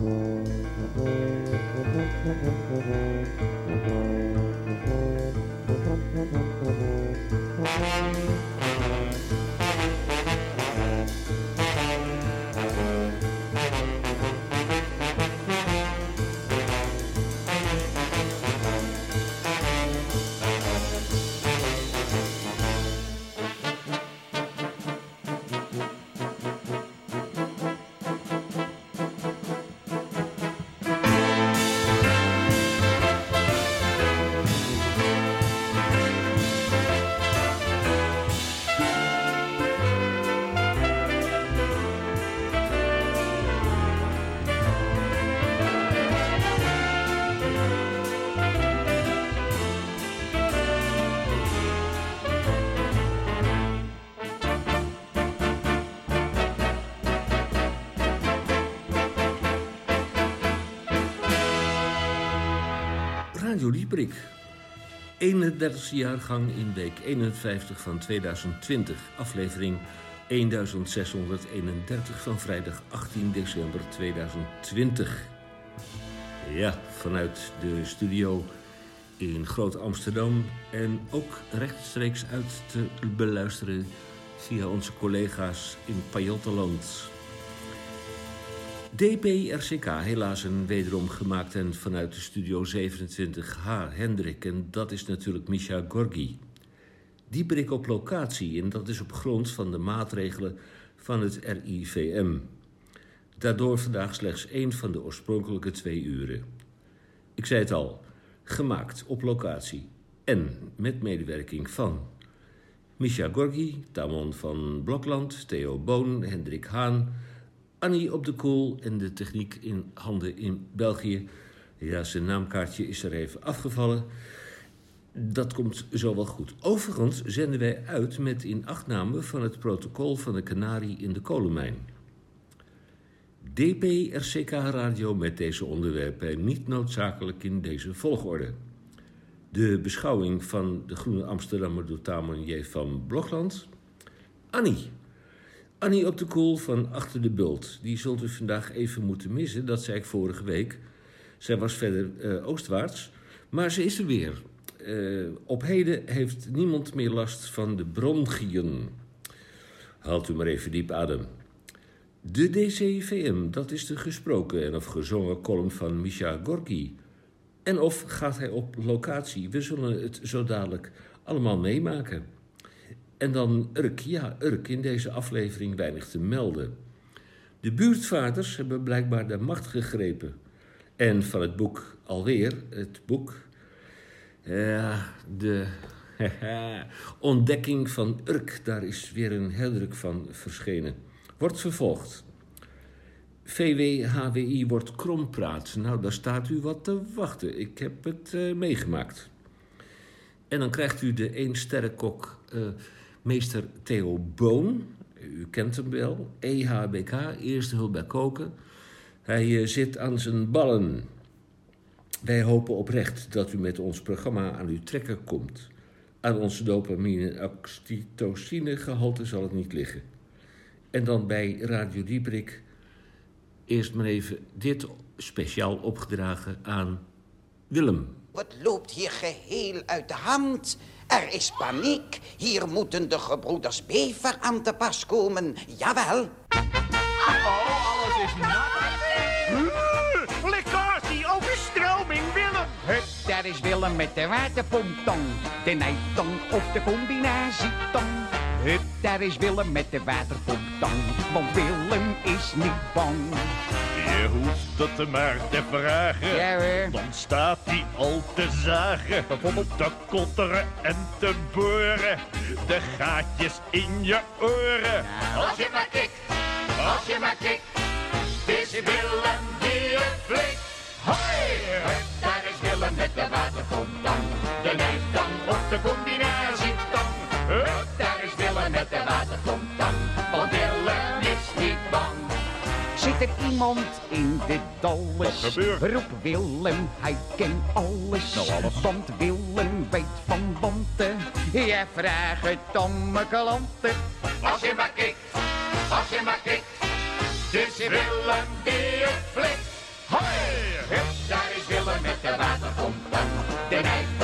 Mm-hmm. Radio Dieprik. 31 jaargang in week 51 van 2020. Aflevering 1631 van vrijdag 18 december 2020. Ja, vanuit de studio in Groot Amsterdam en ook rechtstreeks uit te beluisteren via onze collega's in Pajottenland. DPRCK, helaas een wederom gemaakt en vanuit de studio 27H Hendrik. En dat is natuurlijk Misha Gorgi. Die brik op locatie en dat is op grond van de maatregelen van het RIVM. Daardoor vandaag slechts één van de oorspronkelijke twee uren. Ik zei het al, gemaakt op locatie en met medewerking van Misha Gorgi, Tamon van Blokland, Theo Boon, Hendrik Haan... Annie op de koel en de techniek in handen in België. Ja, zijn naamkaartje is er even afgevallen. Dat komt zo wel goed. Overigens zenden wij uit met inachtname van het protocol van de Canarie in de kolenmijn. DPRCK Radio met deze onderwerpen niet noodzakelijk in deze volgorde. De beschouwing van de Groene Amsterdammer door Tamon van Blokland. Annie Annie op de koel van Achter de Bult. Die zult u vandaag even moeten missen. Dat zei ik vorige week. Zij was verder uh, oostwaarts. Maar ze is er weer. Uh, op heden heeft niemand meer last van de bronchiën. Haalt u maar even diep adem. De DCVM, dat is de gesproken en of gezongen column van Misha Gorky. En of gaat hij op locatie? We zullen het zo dadelijk allemaal meemaken. En dan Urk. Ja, Urk. In deze aflevering weinig te melden. De buurtvaders hebben blijkbaar de macht gegrepen. En van het boek alweer, het boek... Ja, de ontdekking van Urk. Daar is weer een herdruk van verschenen. Wordt vervolgd. VWHWI wordt krompraat. Nou, daar staat u wat te wachten. Ik heb het uh, meegemaakt. En dan krijgt u de één sterrenkok... Uh, Meester Theo Boon, u kent hem wel, EHBK, Eerste Hulp bij Koken. Hij eh, zit aan zijn ballen. Wij hopen oprecht dat u met ons programma aan uw trekken komt. Aan onze dopamine en gehalte zal het niet liggen. En dan bij Radio Dieprik eerst maar even dit speciaal opgedragen aan Willem. Het loopt hier geheel uit de hand. Er is paniek. Hier moeten de gebroeders Bever aan te pas komen. Jawel. Oh, alles is nat. Lekkasie, overstroming, Willem. Hup, daar is Willem met de waterpomptong. De nijtong of de combinatietong. Hup, daar is Willem met de waterpomptong. Want Willem is niet bang. Je hoeft het maar te vragen. Ja hoor. Dan staat hij al te zagen. Bijvoorbeeld? Te kotteren en te boren. De gaatjes in je oren. Als je maar kikt, als je maar kikt. Het is Willem die het flikt. Hoi! Hup, daar is Willem met de waterfontein. De nijptang of de combinatietang. Hup, zit er iemand in dit dolle Roep Willem, hij kent alles. Nou, alles. Want Willem weet van wanten. Jij vraagt het om mijn klanten. Als je maar kik, als je maar kik. Dus Willem die het flik. Hoi! Hup, daar is Willem met de waterpompen. De.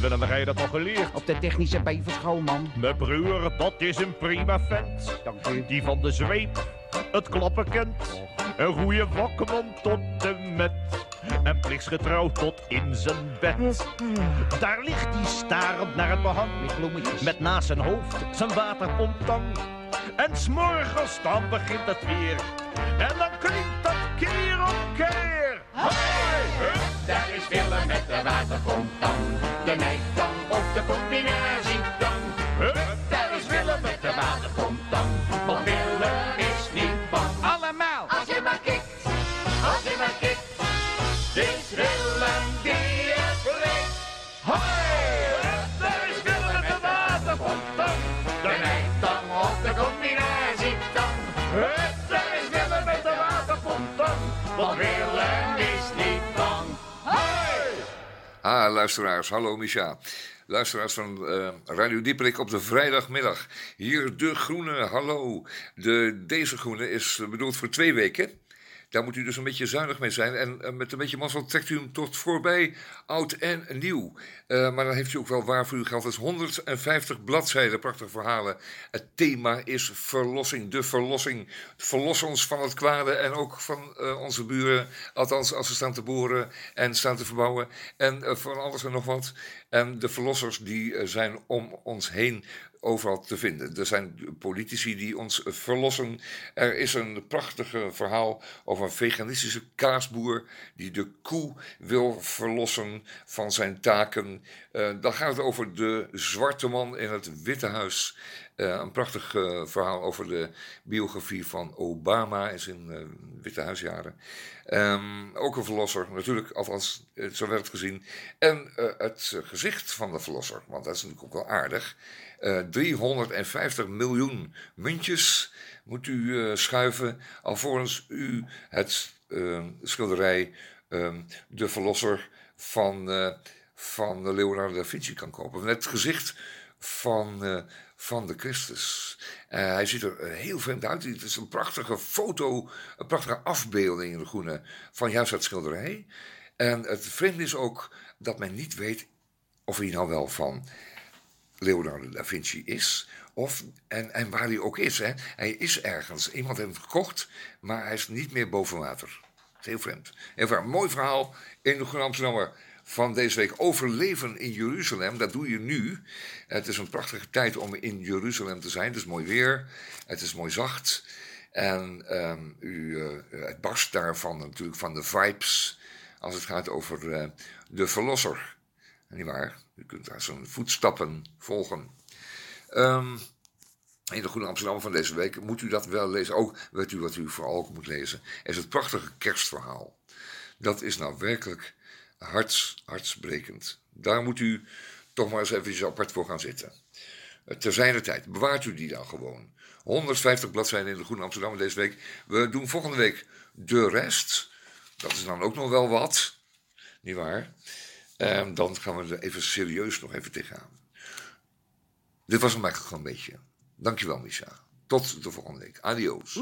Die het flikt. dat al geleerd? Op de technische beverschool, man. Mijn broer, dat is een prima vent. Dank u. Die van de zweep het klappen kent. Een goede wakman tot en met. En plichtsgetrouw tot in zijn bed. Daar ligt hij starend naar het behang. Met. Met naast zijn hoofd zijn waterpomptang. En s'morgens dan begint het weer. En dan klinkt dat keer op keer. Willem met de waterfontang. De nijtang of de combinatietang. Ah, luisteraars, hallo Micha. Luisteraars van eh, Radio Dieperik op de vrijdagmiddag. Hier de groene, hallo. De, deze groene is bedoeld voor twee weken. Daar moet u dus een beetje zuinig mee zijn. En eh, met een beetje mazzel trekt u hem tot voorbij, oud en nieuw. Eh, maar dan heeft u ook wel waar voor uw geld. Dat is 150 bladzijden, prachtige verhalen. Het thema is verlossing, de verlossing. Verlos ons van het kwade en ook van eh, onze buren. Althans, als ze staan te boren en staan te verbouwen. En van alles en nog wat. En de verlossers die zijn om ons heen overal te vinden. Er zijn politici die ons verlossen. Er is een prachtige verhaal over een veganistische kaasboer die de koe wil verlossen van zijn taken. Eh, dan gaat het over de zwarte man in het Witte Huis. Eh, een prachtig eh, verhaal over de biografie van Obama in zijn Witte Huisjaren. Ehm, ook een verlosser, natuurlijk, althans, zo werd het gezien. En het gezicht van de verlosser, want dat is natuurlijk ook wel aardig. Eh, 350 miljoen muntjes moet u eh, schuiven alvorens u het eh, schilderij ehm, De Verlosser van, eh, van Leonardo da Vinci kan kopen. Het gezicht van, eh, van de Christus. Eh, hij ziet er eh, heel vreemd uit. Het is een prachtige foto, een prachtige afbeelding in de groene van juist dat schilderij. En het vreemde is ook dat men niet weet of hij nou wel van Leonardo da Vinci is. Of, en, en waar hij ook is. Hè. Hij is ergens. Iemand heeft hem gekocht, maar hij is niet meer boven water. Heel vreemd. Even een mooi verhaal in de Amsterdammer van deze week. Overleven in Jeruzalem, dat doe je nu. Het is een prachtige tijd om in Jeruzalem te zijn. Het is mooi weer, het is mooi zacht. En ehm, u, eh, het barst daarvan natuurlijk van de vibes als het gaat over eh, de verlosser. Niet waar? U kunt daar zijn voetstappen volgen. Ehm, in de Groene Amsterdam van deze week moet u dat wel lezen. Ook weet u wat u vooral moet lezen. Is het prachtige kerstverhaal. Dat is nou werkelijk harts, hartsbrekend. Daar moet u toch maar eens even apart voor gaan zitten. Eh, Ter zijner tijd. Bewaart u die dan gewoon. 150 bladzijden in de Groene Amsterdam deze week. We doen volgende week de rest. Dat is dan ook nog wel wat. Niet waar? En dan gaan we er even serieus nog even tegenaan. Dit was hem eigenlijk gewoon een beetje. Dankjewel, Misha. Tot de volgende week. Adios.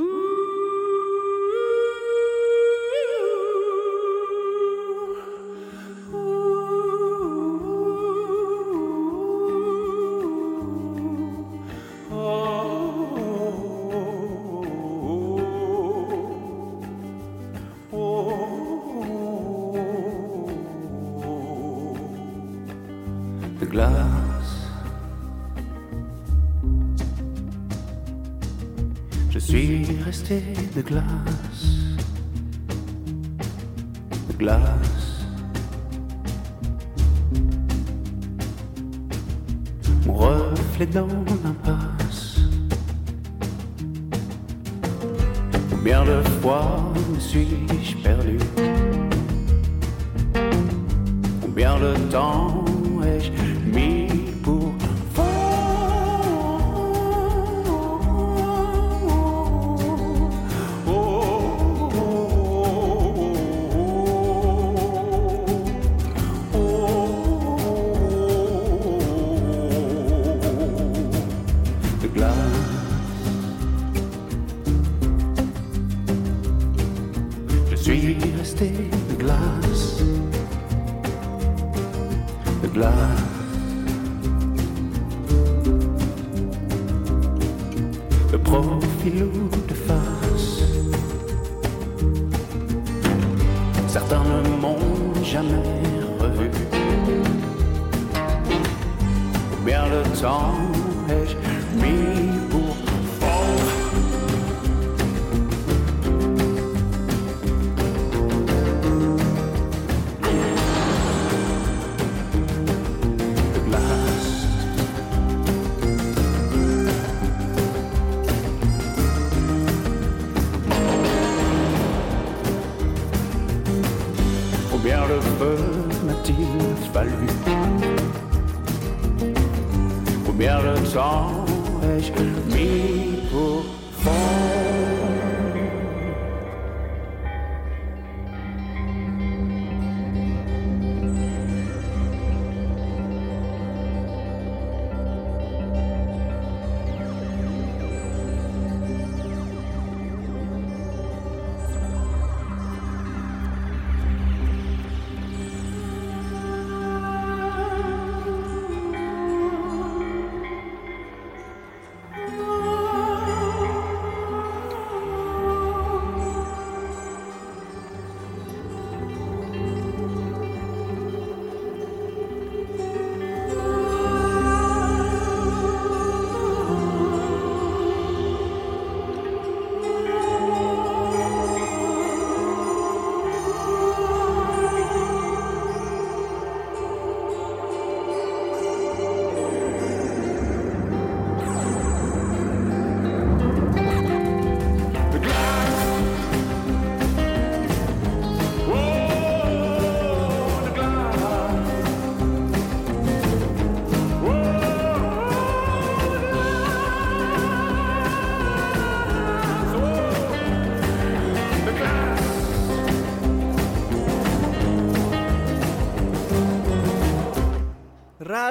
De glace. Je suis resté de glace, de glace. Mon reflet dans l'impasse. Combien de fois me suis-je perdu? Combien de temps faz me.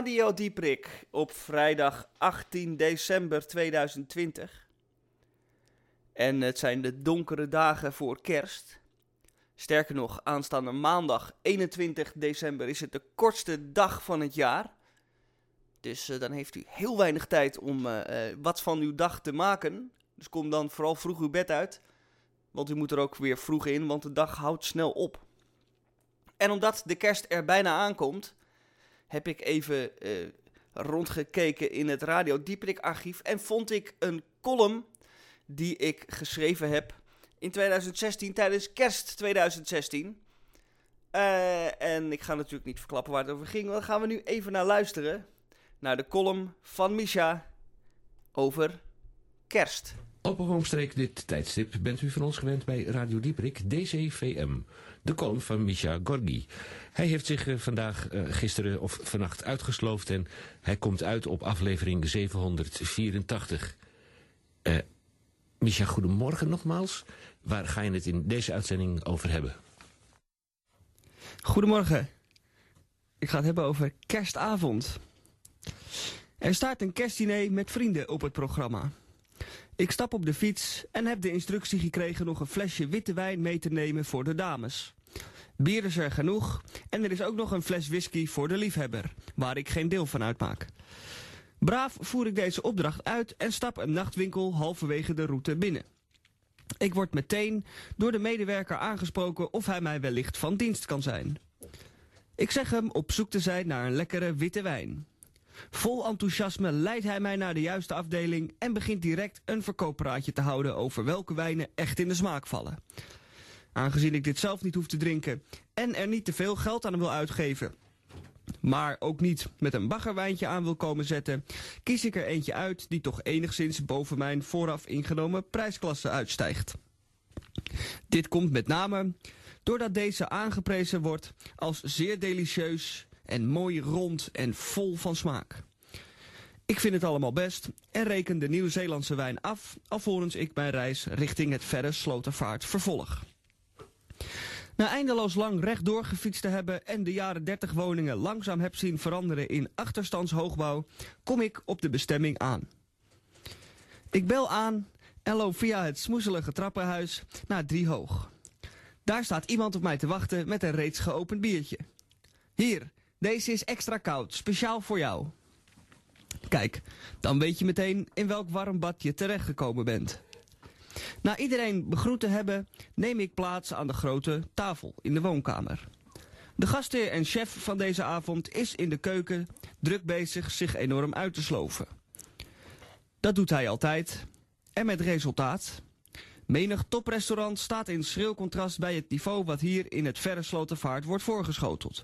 Radio Dieprik op vrijdag 18 december 2020. En het zijn de donkere dagen voor kerst. Sterker nog, aanstaande maandag 21 december is het de kortste dag van het jaar. Dus eh, dan heeft u heel weinig tijd om eh, eh, wat van uw dag te maken. Dus kom dan vooral vroeg uw bed uit. Want u moet er ook weer vroeg in, want de dag houdt snel op. En omdat de kerst er bijna aankomt, heb ik even eh, rondgekeken in het Radio Dieprik archief en vond ik een column die ik geschreven heb in 2016 tijdens kerst 2016. Eh, en ik ga natuurlijk niet verklappen waar het over ging, maar daar gaan we nu even naar luisteren. Naar de column van Misha over kerst. Op of omstreek dit tijdstip bent u van ons gewend bij Radio Dieprik DCVM, de column van Misha Gorgi. Hij heeft zich eh, vandaag, eh, gisteren of vannacht uitgesloofd en hij komt uit op aflevering 784. Eh Misha, goedemorgen nogmaals. Waar ga je het in deze uitzending over hebben? Goedemorgen. Ik ga het hebben over kerstavond. Er staat een kerstdiner met vrienden op het programma. Ik stap op de fiets en heb de instructie gekregen nog een flesje witte wijn mee te nemen voor de dames. Bier is er genoeg en er is ook nog een fles whisky voor de liefhebber, waar ik geen deel van uitmaak. Braaf voer ik deze opdracht uit en stap een nachtwinkel halverwege de route binnen. Ik word meteen door de medewerker aangesproken of hij mij wellicht van dienst kan zijn. Ik zeg hem op zoek te zijn naar een lekkere witte wijn. Vol enthousiasme leidt hij mij naar de juiste afdeling en begint direct een verkooppraatje te houden over welke wijnen echt in de smaak vallen. Aangezien ik dit zelf niet hoef te drinken en er niet te veel geld aan wil uitgeven, maar ook niet met een baggerwijntje aan wil komen zetten, kies ik er eentje uit die toch enigszins boven mijn vooraf ingenomen prijsklasse uitstijgt. Dit komt met name doordat deze aangeprezen wordt als zeer delicieus en mooi rond en vol van smaak. Ik vind het allemaal best en reken de Nieuw-Zeelandse wijn af, alvorens ik mijn reis richting het verre Slotervaart vervolg. Na eindeloos lang rechtdoor gefietst te hebben en de jaren 30 woningen langzaam heb zien veranderen in achterstandshoogbouw, kom ik op de bestemming aan. Ik bel aan en loop via het smoezelige trappenhuis naar Driehoog. Daar staat iemand op mij te wachten met een reeds geopend biertje. Hier, deze is extra koud, speciaal voor jou. Kijk, dan weet je meteen in welk warm bad je terechtgekomen bent. Na iedereen begroet te hebben, neem ik plaats aan de grote tafel in de woonkamer. De gastheer en chef van deze avond is in de keuken druk bezig zich enorm uit te sloven. Dat doet hij altijd. En met resultaat. Menig toprestaurant staat in schril contrast bij het niveau wat hier in het verre Slotervaart wordt voorgeschoteld.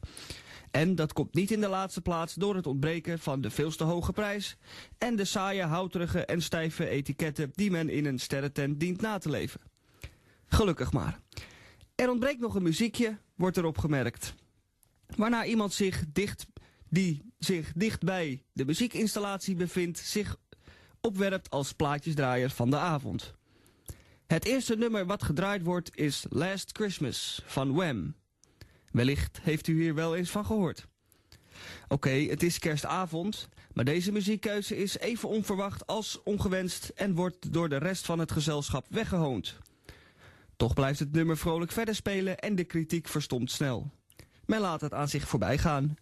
En dat komt niet in de laatste plaats door het ontbreken van de veel te hoge prijs en de saaie, houterige en stijve etiketten die men in een sterrentent dient na te leven. Gelukkig maar. Er ontbreekt nog een muziekje, wordt er opgemerkt. Waarna iemand zich dicht, die zich dicht bij de muziekinstallatie bevindt, zich opwerpt als plaatjesdraaier van de avond. Het eerste nummer wat gedraaid wordt is Last Christmas van Wham. Wellicht heeft u hier wel eens van gehoord. Oké, het is kerstavond, maar deze muziekkeuze is even onverwacht als ongewenst en wordt door de rest van het gezelschap weggehoond. Toch blijft het nummer vrolijk verder spelen en de kritiek verstomt snel. Men laat het aan zich voorbij gaan.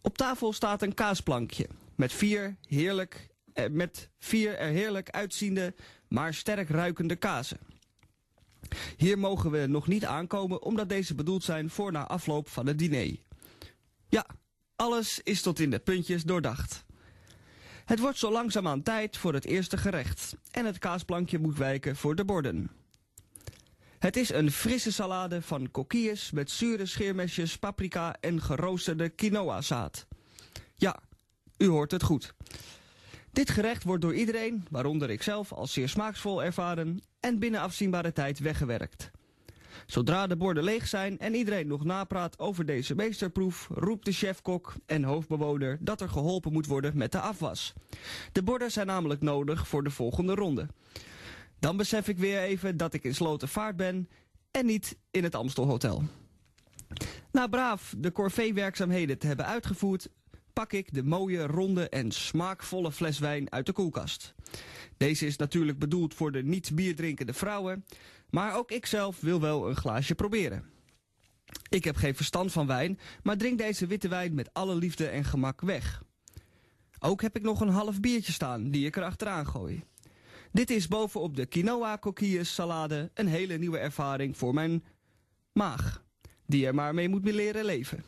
Op tafel staat een kaasplankje met vier heerlijk eh, met vier er heerlijk uitziende, maar sterk ruikende kazen. Hier mogen we nog niet aankomen omdat deze bedoeld zijn voor na afloop van het diner. Ja, alles is tot in de puntjes doordacht. Het wordt zo langzaamaan tijd voor het eerste gerecht en het kaasplankje moet wijken voor de borden. Het is een frisse salade van kokkies met zure scheermesjes, paprika en geroosterde quinoa-zaad. Ja, u hoort het goed. Dit gerecht wordt door iedereen, waaronder ikzelf, als zeer smaakvol ervaren en binnen afzienbare tijd weggewerkt. Zodra de borden leeg zijn en iedereen nog napraat over deze meesterproef, roept de chefkok en hoofdbewoner dat er geholpen moet worden met de afwas. De borden zijn namelijk nodig voor de volgende ronde. Dan besef ik weer even dat ik in Slotenvaart ben en niet in het Amstelhotel. Na braaf de corvée-werkzaamheden te hebben uitgevoerd, pak ik de mooie, ronde en smaakvolle fles wijn uit de koelkast. Deze is natuurlijk bedoeld voor de niet bierdrinkende vrouwen, maar ook ikzelf wil wel een glaasje proberen. Ik heb geen verstand van wijn, maar drink deze witte wijn met alle liefde en gemak weg. Ook heb ik nog een half biertje staan die ik er achteraan gooi. Dit is bovenop de quinoa coquilles salade een hele nieuwe ervaring voor mijn maag, die er maar mee moet leren leven.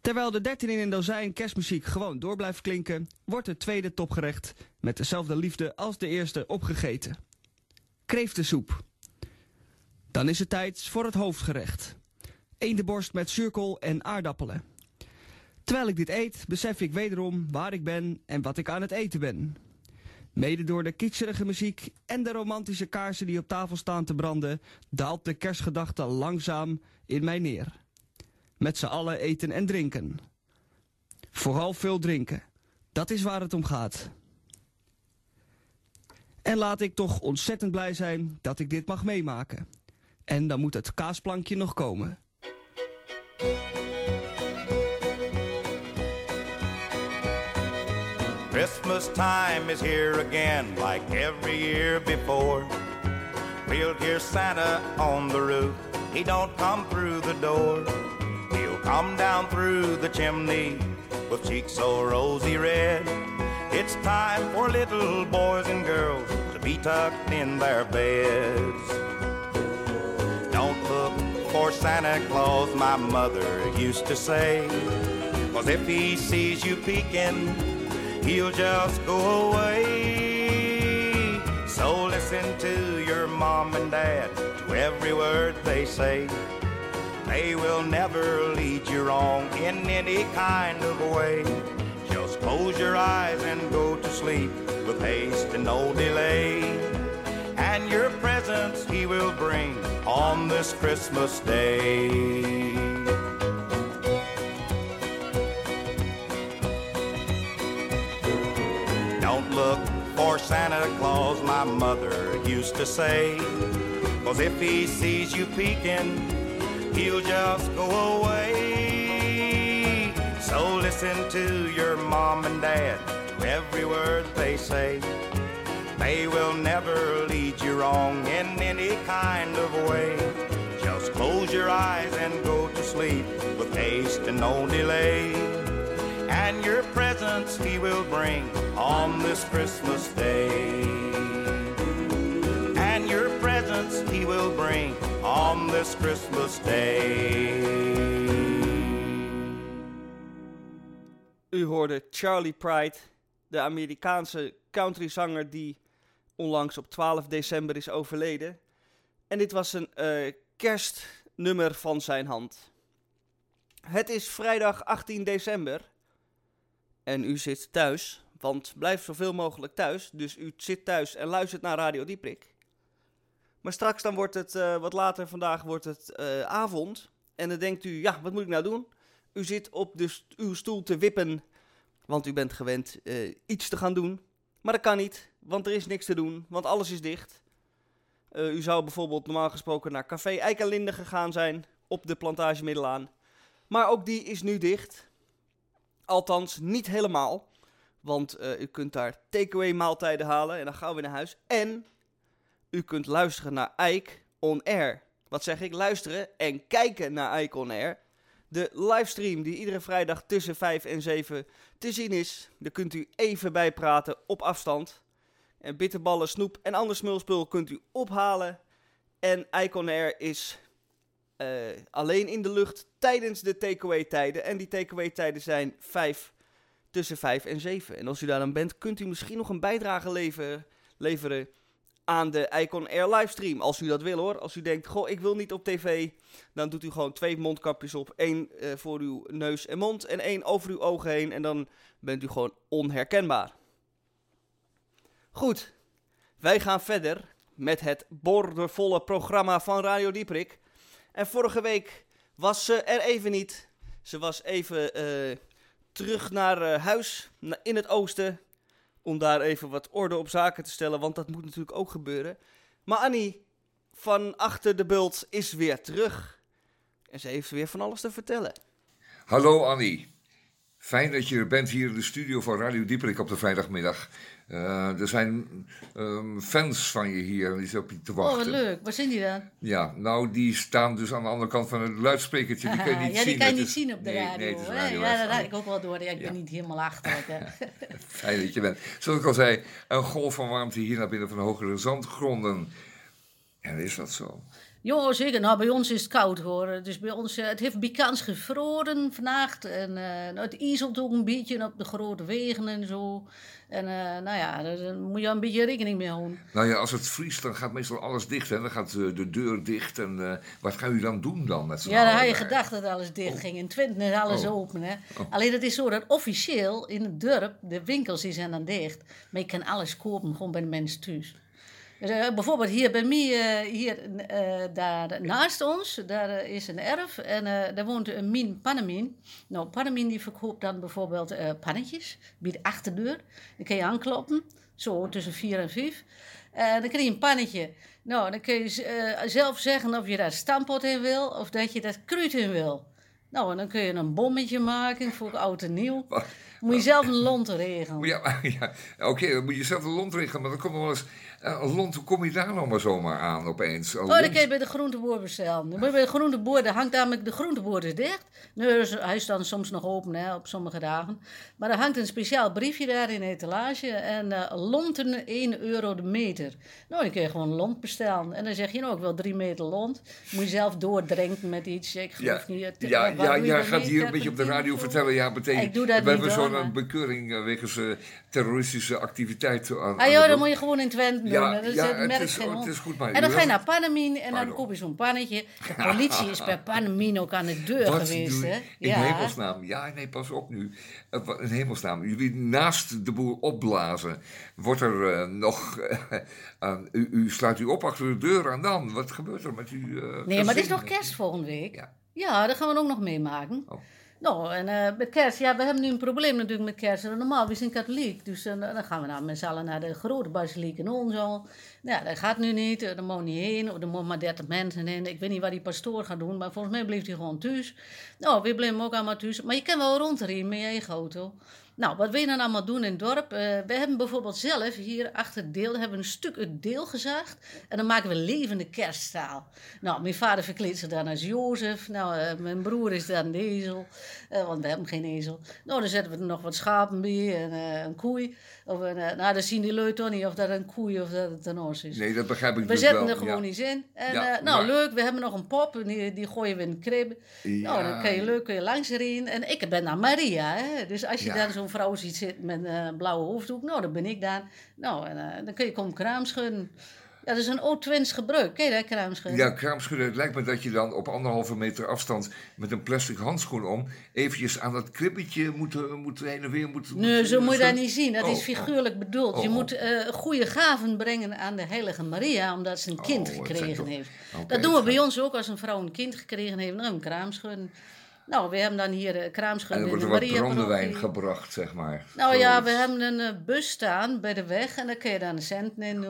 Terwijl de 13 in een dozijn kerstmuziek gewoon door blijft klinken, wordt het tweede topgerecht met dezelfde liefde als de eerste opgegeten. Kreeftensoep. Dan is het tijd voor het hoofdgerecht. Eendenborst met zuurkool en aardappelen. Terwijl ik dit eet, besef ik wederom waar ik ben en wat ik aan het eten ben. Mede door de kitscherige muziek en de romantische kaarsen die op tafel staan te branden, daalt de kerstgedachte langzaam in mij neer. Met z'n allen eten en drinken. Vooral veel drinken. Dat is waar het om gaat. En laat ik toch ontzettend blij zijn dat ik dit mag meemaken. En dan moet het kaasplankje nog komen. Christmas time is here again, like every year before. We'll hear Santa on the roof. He don't come through the door. He'll come down through the chimney with cheeks so rosy red. It's time for little boys and girls to be tucked in their beds. Don't look for Santa Claus, my mother used to say. Cause if he sees you peeking, he'll just go away. So listen to your mom and dad, to every word they say. They will never lead you wrong in any kind of way. Close your eyes and go to sleep with haste and no delay. And your presents he will bring on this Christmas day. Don't look for Santa Claus, my mother used to say. Cause if he sees you peeking, he'll just go away. So listen to your mom and dad, to every word they say. They will never lead you wrong in any kind of way. Just close your eyes and go to sleep with haste and no delay. and your presents he will bring on this Christmas day. And your presents he will bring on this Christmas day. U hoorde Charlie Pride, de Amerikaanse countryzanger die onlangs op 12 december is overleden. En dit was een eh, kerstnummer van zijn hand. Het is vrijdag 18 december en u zit thuis, want blijf zoveel mogelijk thuis. Dus u zit thuis en luistert naar Radio Dieprik. Maar straks dan wordt het, eh, wat later vandaag wordt het eh, avond. En dan denkt u, ja, wat moet ik nou doen? U zit op de uw stoel te wippen, want u bent gewend eh, iets te gaan doen. Maar dat kan niet, want er is niks te doen, want alles is dicht. Eh, u zou bijvoorbeeld normaal gesproken naar Café Eikenlinde gegaan zijn, op de plantage Middelaan. Maar ook die is nu dicht. Althans, niet helemaal. Want eh, u kunt daar takeaway maaltijden halen en dan gaan we naar huis. En u kunt luisteren naar Ike On Air. Wat zeg ik? Luisteren en kijken naar Ike On Air. De livestream die iedere vrijdag tussen 5 en 7 te zien is. Daar kunt u even bijpraten op afstand. En bitterballen, snoep en ander smulspul kunt u ophalen. En Icon Air is eh, alleen in de lucht tijdens de takeaway tijden. En die takeaway tijden zijn 5, tussen 5 en 7. En als u daar dan bent, kunt u misschien nog een bijdrage leveren aan de Icon Air livestream. Als u dat wil hoor. Als u denkt, goh, ik wil niet op tv. Dan doet u gewoon twee mondkapjes op. één eh, voor uw neus en mond en één over uw ogen heen. En dan bent u gewoon onherkenbaar. Goed, wij gaan verder met het bordervolle programma van Radio Dieprik. En vorige week was ze er even niet. Ze was even eh, terug naar eh, huis in het oosten. Om daar even wat orde op zaken te stellen, want dat moet natuurlijk ook gebeuren. Maar Annie van achter de bult is weer terug. En ze heeft weer van alles te vertellen. Hallo Annie. Fijn dat je er bent hier in de studio van Radio Dieperik op de vrijdagmiddag. Eh, er zijn ehm, fans van je hier, die zitten op je te Oh, wachten. wat leuk. Waar zijn die dan? Ja, nou, die staan dus aan de andere kant van het luidsprekertje. Die kun je Haha, niet ja, zien. die kan je niet is- zien op de nee, radio. Nee, hè? radio ja, dat had ik ook wel door. Ja, ik Ja. ben niet helemaal achterlijk. hè. Fijn dat je bent. Zoals ik al zei, een golf van warmte hier naar binnen van hogere zandgronden. En is dat zo? Ja, zeker. Nou, bij ons is het koud hoor. Dus bij ons, eh, het heeft bijkans gevroren vannacht. En eh, nou, het ieselt ook een beetje op de grote wegen en zo. En eh, nou ja, daar daar moet je een beetje rekening mee houden. Nou ja, als het vriest, dan gaat meestal alles dicht. Hè? Dan gaat de deur dicht. En wat gaan jullie dan doen dan met Ja, dan had je gedacht dat alles dicht ging. In Twente is alles Oh. open. Hè? Oh. Alleen het is zo dat officieel in het dorp, de winkels die zijn dan dicht. Maar je kan alles kopen gewoon bij de mensen thuis. Dus, eh, bijvoorbeeld hier bij mij, eh, hier eh, daar naast ons, daar is een erf. En daar woont een Mien Pannemin. Nou, Pannemin die verkoopt dan bijvoorbeeld pannetjes bij de achterdeur. Dan kun je aankloppen, zo tussen vier en vijf. En dan krijg je een pannetje. Nou, dan kun je zelf zeggen of je daar stampot in wil of dat je dat kruid in wil. Nou, en dan kun je een bommetje maken voor oud en nieuw. Moet je zelf een lont regelen. Ja, ja. oké, dan moet je zelf een lont regelen. Maar dan komt wel eens... eh, lont, hoe kom je daar nou maar zomaar aan opeens? Een Oh, dat je bij de groenteboer bestellen. Dan bij de groenteboer, daar hangt namelijk de groenteboer dicht. Nu hij is dan soms nog open hè, op sommige dagen. Maar er hangt een speciaal briefje daar in de etalage. En eh lonten 1 euro de meter. Nou, dan kun je gewoon lont bestellen. En dan zeg je, nou, ik wil 3 meter lont. Moet je zelf doordrinken met iets. Ik Ja, geloof niet. het- ja, wat ja, ja dan gaat hier een beetje op de radio vertellen. Ja, betekent, Ik doe dat we niet, hebben zo'n bekeuring eh, wegens eh, terroristische activiteit. Aan, Ah joh, dat moet je gewoon in Twente. Ja, dat is, ja, het het merk is- geen het is goed, maar En dan ga je naar Panamien en dan koop je zo'n pannetje. De politie is bij Panamien ook aan de deur Wat geweest. Hè? In Ja. hemelsnaam. Ja, nee, pas op nu. Eh, In hemelsnaam. Jullie naast de boel opblazen. Wordt er eh, nog... eh, u, u sluit u op achter de deur en dan? Wat gebeurt er met u? eh, Nee, maar het is nog kerst volgende week. Ja. Ja, dat gaan we ook nog meemaken. Oh. Nou, en eh, met kerst, ja, we hebben nu een probleem natuurlijk met kerst. Normaal, we zijn katholiek, dus eh, dan gaan we nou met z'n allen naar de grote basiliek al. Nou, ja, dat gaat nu niet, er mogen niet heen, er mogen maar 30 mensen in. Ik weet niet wat die pastoor gaat doen, maar volgens mij blijft hij gewoon thuis. Nou, we blijven ook allemaal thuis. Maar je kan wel rondrijden met je eigen auto. Nou, wat wij dan allemaal doen in het dorp. eh, we hebben bijvoorbeeld zelf hier achter het deel hebben we een stuk het deel gezaagd. En dan maken we levende kerststaal. Nou, mijn vader verkleedt zich dan als Jozef. Nou, eh, mijn broer is dan de ezel. eh, want we hebben geen ezel. Nou, dan zetten we er nog wat schapen bij en een koei. Of een, nou, dan zien die lui toch niet of dat een koei of dat het een os is. Nee, dat begrijp ik We dus zetten wel. er gewoon ja. iets in. En Ja, nou, maar- leuk. We hebben nog een pop. en Die, die gooien we in de krib. Nou, dan kan je leuk kun je langs erin. En ik ben dan Maria. Hè? Dus als je Ja. dan zo'n vrouw ziet zitten met een eh, blauwe hoofddoek. Nou, dat ben ik dan. Nou, en, eh, dan kun je komen kraamschudden. Ja, dat is een oud-Twents gebruik. Ken je dat, kraamschudden? Ja, kraamschudden. Het lijkt me dat je dan op anderhalve meter afstand met een plastic handschoen om eventjes aan dat kribbetje moet, eh, moet heen en weer moet. Nee, moet- zo moet je dat niet zien. Dat Oh, is figuurlijk bedoeld. Oh, je oh. moet eh, goede gaven brengen aan de heilige Maria, omdat ze een kind Oh, gekregen toch- heeft. Dat doen we bij ons ook als een vrouw een kind gekregen heeft. Nou, een kraamschudden. Nou, we hebben dan hier eh, En kraamschudden er wordt er wat brandewijn gebracht, zeg maar. Nou ja, we hebben een eh, bus staan bij de weg en daar kun je dan een cent in.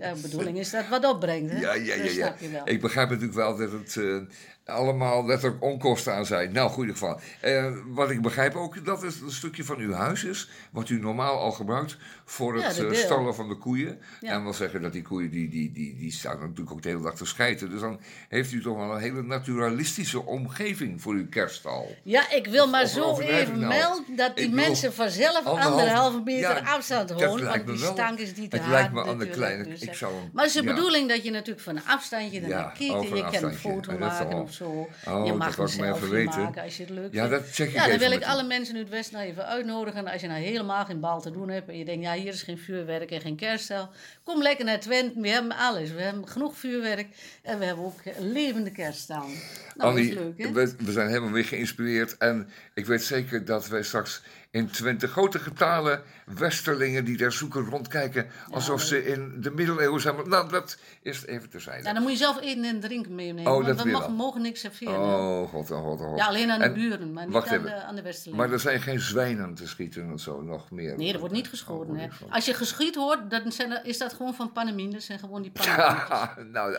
Ja, de bedoeling is dat wat opbrengt. Hè? Ja, ja, ja. Dat ja. wel. Ik begrijp natuurlijk wel dat het eh, allemaal letterlijk onkosten aan zijn. Nou, in ieder geval. Eh, wat ik begrijp ook, dat het een stukje van uw huis is, wat u normaal al gebruikt voor het eh, stallen van de koeien. Ja. En wil zeggen dat die koeien, die, die, die, die staan natuurlijk ook de hele dag te schijten. Dus dan heeft u toch wel een hele naturalistische omgeving voor uw kerststal. Ja, ik wil maar Of zo even nou? melden dat die Ik mensen vanzelf anderhalve- meter Ja, afstand houden. lijkt Want die stank is niet te Het lijkt me aan de kleine- dus, ik hè. zou hem- Maar het is de bedoeling dat je natuurlijk van een afstandje ernaar Ja, kijkt. En je kan een foto maken of zo. Oh, je mag even weten. maken als je het leuk Ja, dat check ik Ja, dan wil ik alle mensen uit West nou even uitnodigen. Als je nou helemaal geen bal te doen hebt en je denkt, ja, hier is geen vuurwerk en geen kerststel. Kom lekker naar Twente, we hebben alles. We hebben genoeg vuurwerk en we hebben ook een levende kerststal. Nou, dat is leuk, hè? we, we zijn helemaal weer geïnspireerd. En ik weet zeker dat wij straks in Twente grote getalen Westerlingen die daar zoeken rondkijken. alsof ze in de middeleeuwen zijn. Nou, dat is even terzijde. Nou, dan moet je zelf eten en drinken meenemen. Oh, want we mogen, niks serveren. Oh, god, oh, god, oh, god. Ja, alleen aan de En- buren, maar niet wacht aan even. de, aan de Westerlingen. Maar er zijn geen zwijnen te schieten of zo, nog meer. Nee, er wordt niet geschoten. Oh, hè. Als je geschiet hoort, dan zijn er- is dat gewoon van Panamine. Dat zijn gewoon die Panamine. Ja, nou,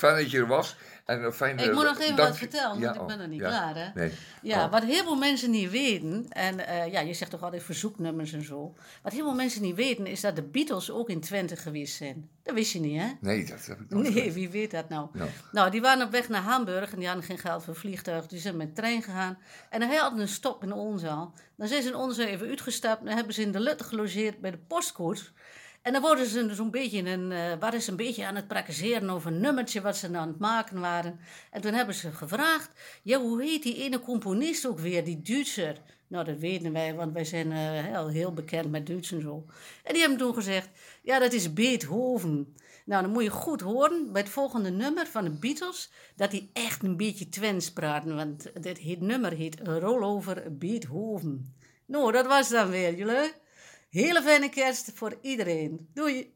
dat je er was. En fijn, Ik moet nog even wat vertellen, want ik ben oh, nog niet ja. klaar. Hè? Nee. Ja, Oh. wat heel veel mensen niet weten, en eh, ja, je zegt toch altijd verzoeknummers en zo. Wat heel veel mensen niet weten, is dat de Beatles ook in Twente geweest zijn. Dat wist je niet, hè? Nee, dat heb ik nooit Nee, wie weet dat nou? Ja. Nou, die waren op weg naar Hamburg en die hadden geen geld voor vliegtuig. Die zijn met trein gegaan. En hij had een stop in Onzaal. Dan zijn ze in Onzaal even uitgestapt en hebben ze in de Lutte gelogeerd bij de postkoets. En dan worden ze zo'n beetje, in een, eh, waren ze een beetje aan het praktiseren over een nummertje wat ze aan het maken waren. En toen hebben ze gevraagd, ja, hoe heet die ene componist ook weer, die Duitser? Nou, dat weten wij, want wij zijn eh, heel, bekend met Duits en zo. En die hebben toen gezegd, ja, dat is Beethoven. Nou, dan moet je goed horen bij het volgende nummer van de Beatles... dat die echt een beetje Twents praten. Want dit nummer heet Rollover Beethoven. Nou, dat was dan weer, jullie. Hele fijne kerst voor iedereen. Doei!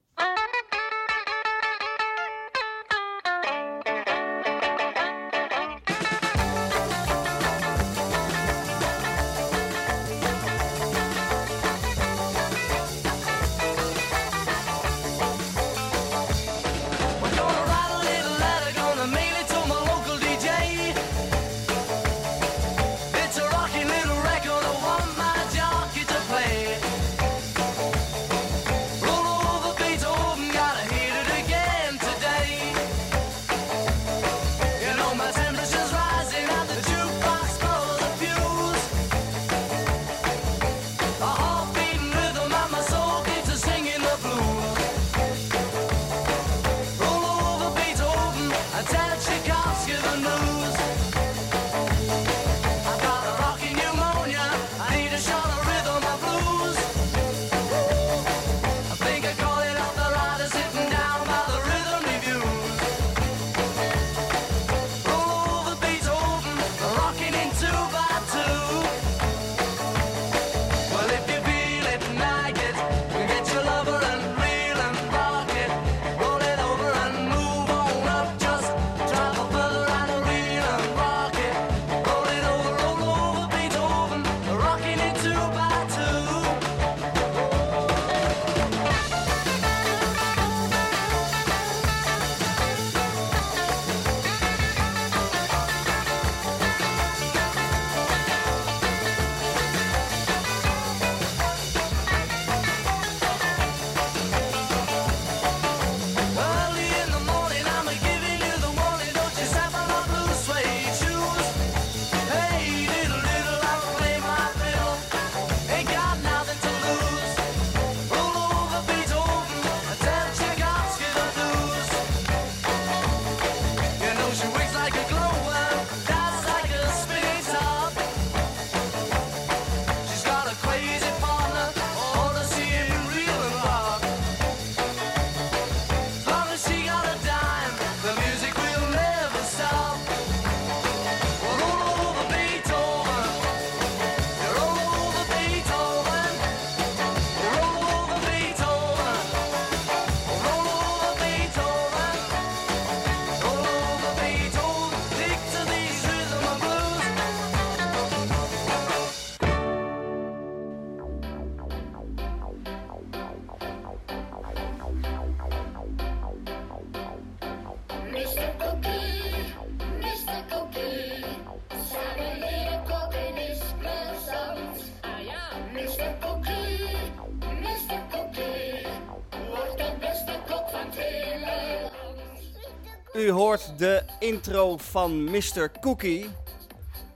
U hoort de intro van Mr. Cookie.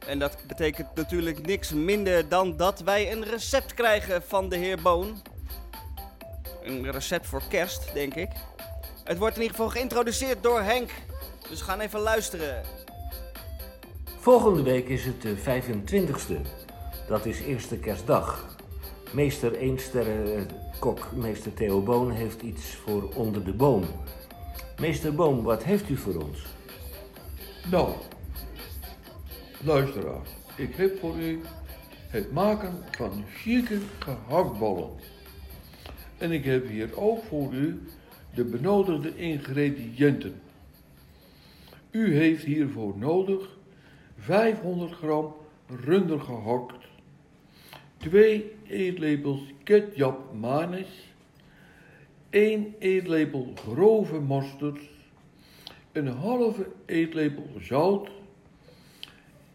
En dat betekent natuurlijk niks minder dan dat wij een recept krijgen van de heer Boon. Een recept voor kerst, denk ik. Het wordt in ieder geval geïntroduceerd door Henk. Dus we gaan even luisteren. Volgende week is het de 25ste. Dat is eerste kerstdag. Meester Eensterren eh, kok, meester Theo Boon, heeft iets voor onder de boom. Meester Boom, wat heeft u voor ons? Nou, luisteraar, ik heb voor u het maken van chique gehaktballen. En ik heb hier ook voor u de benodigde ingrediënten. U heeft hiervoor nodig 500 gram runder gehakt, 2 eetlepels ketchup manis, 1 eetlepel grove mosterd, een halve eetlepel zout,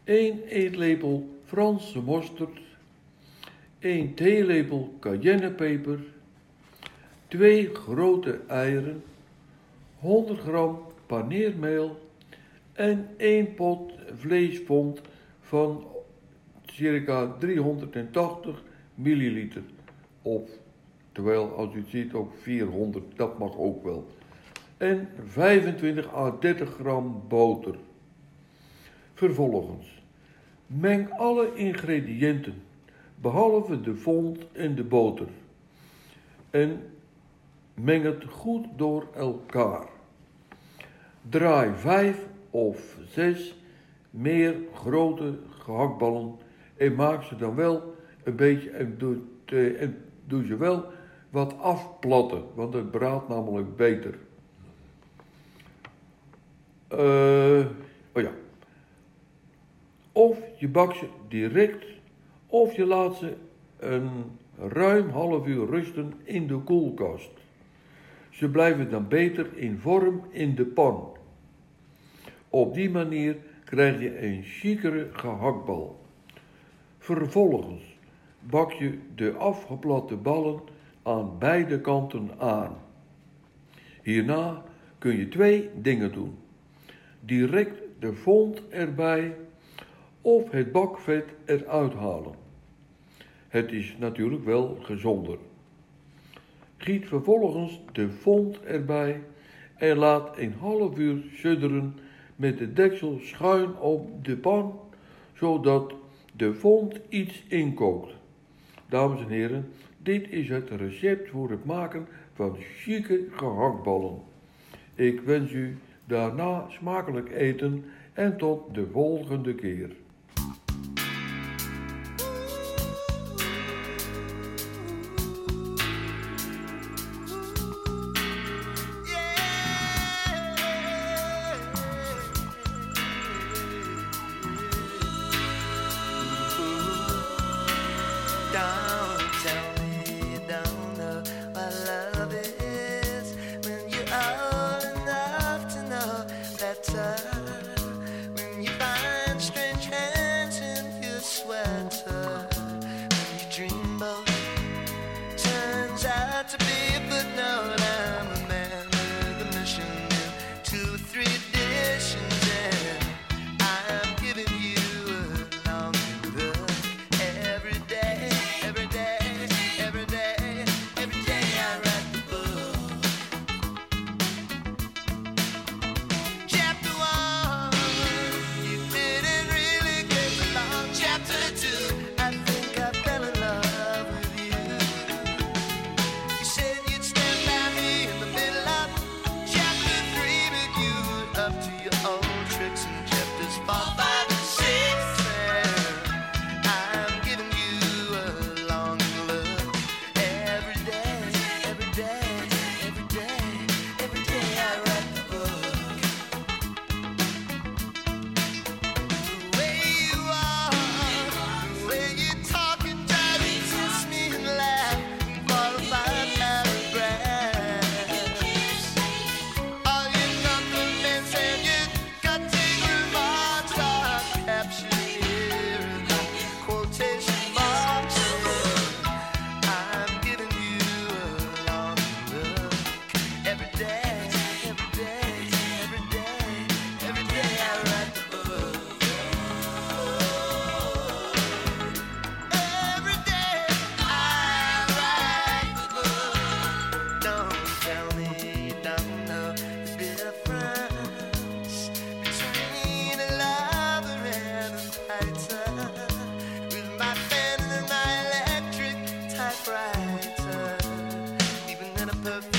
1 eetlepel Franse mosterd, 1 theelepel cayennepeper, 2 grote eieren, 100 gram paneermeel en 1 pot vleesfond van circa 380 milliliter. Of, terwijl als u ziet ook 400, dat mag ook wel. En 25 à 30 gram boter. Vervolgens, meng alle ingrediënten, behalve de fond en de boter. En meng het goed door elkaar. Draai 5 of 6 meer grote gehaktballen en maak ze dan wel een beetje en doe, eh, en doe ze wel wat afplatten, want het braadt namelijk beter. Eh, oh ja. Of je bakt ze direct, of je laat ze een ruim half uur rusten in de koelkast. Ze blijven dan beter in vorm in de pan. Op die manier krijg je een chicere gehaktbal. Vervolgens bak je de afgeplatte ballen aan beide kanten aan. Hierna kun je twee dingen doen. Direct de fond erbij of het bakvet eruit halen. Het is natuurlijk wel gezonder. Giet vervolgens de fond erbij en laat een half uur sudderen met de deksel schuin op de pan, zodat de fond iets inkookt. Dames en heren, dit is het recept voor het maken van chique gehaktballen. Ik wens u daarna smakelijk eten en tot de volgende keer. Perfect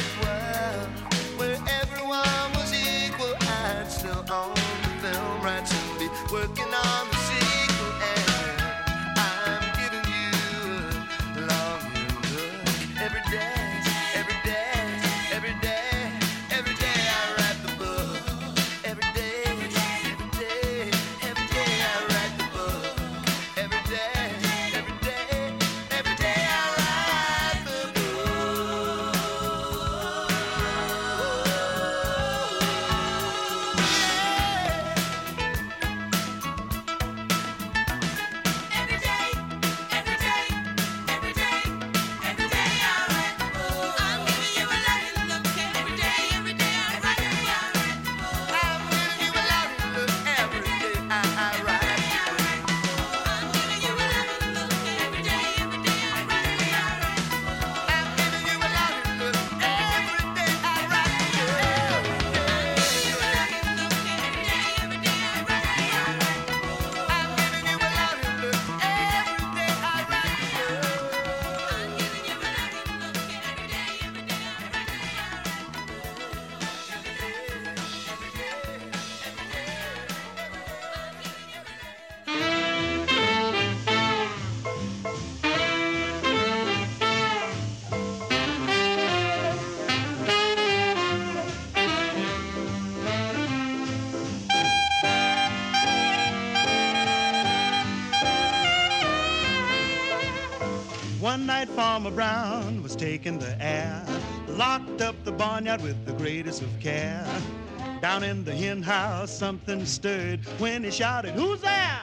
Farmer Brown was taking the air, locked up the barnyard with the greatest of care. Down in the hen house, something stirred when he shouted, Who's there?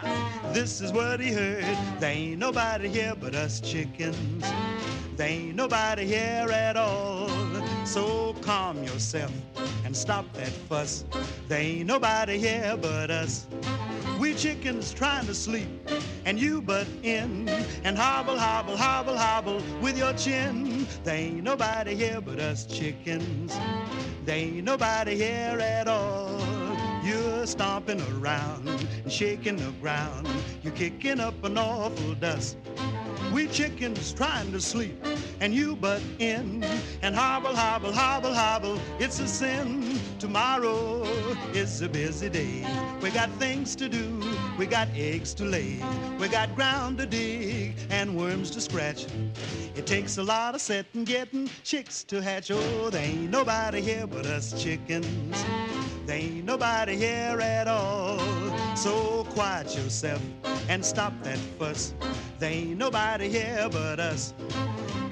This is what he heard. There ain't nobody here but us chickens. There ain't nobody here at all. So calm yourself and stop that fuss. There ain't nobody here but us. We chickens trying to sleep, and you butt in and hobble, hobble, hobble, hobble with your chin. There ain't nobody here but us chickens. There ain't nobody here at all. You're stomping around and shaking the ground. You're kicking up an awful dust. We chickens trying to sleep, and you butt in and hobble, hobble, hobble, hobble. It's a sin. Tomorrow is a busy day. We got things to do, we got eggs to lay, we got ground to dig and worms to scratch. It takes a lot of setting, getting chicks to hatch. Oh, there ain't nobody here but us chickens. There ain't nobody here at all. So quiet yourself and stop that fuss. There ain't nobody here but us.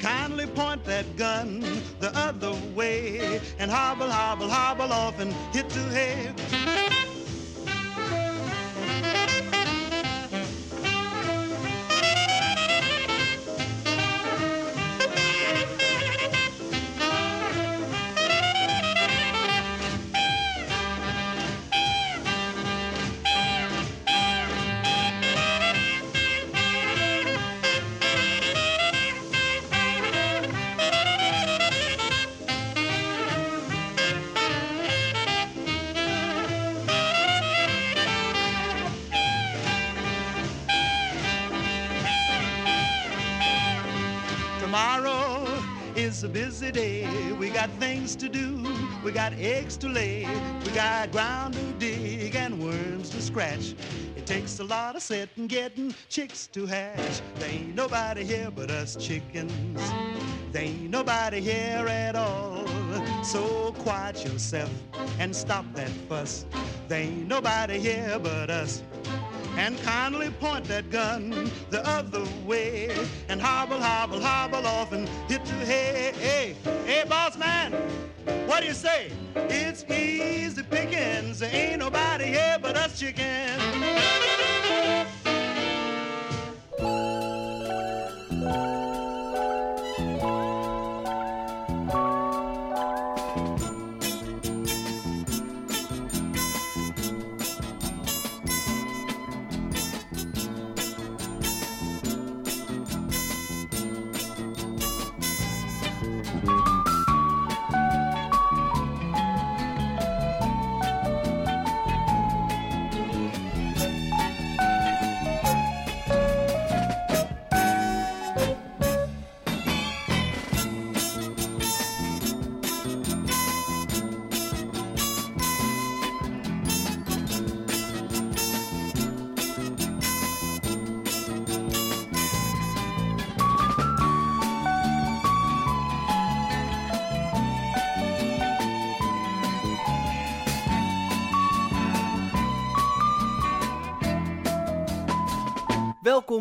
Kindly point that gun the other way and hobble, hobble, hobble off and hit the hay. Is a busy day. We got things to do. We got eggs to lay. We got ground to dig and worms to scratch. It takes a lot of setting, getting chicks to hatch. There ain't nobody here but us chickens. There ain't nobody here at all. So quiet yourself and stop that fuss. There ain't nobody here but us and kindly point that gun the other way and hobble, hobble, hobble off and hit the hay. Hey, hey, boss man, what do you say? It's easy pickings. Ain't nobody here but us chickens.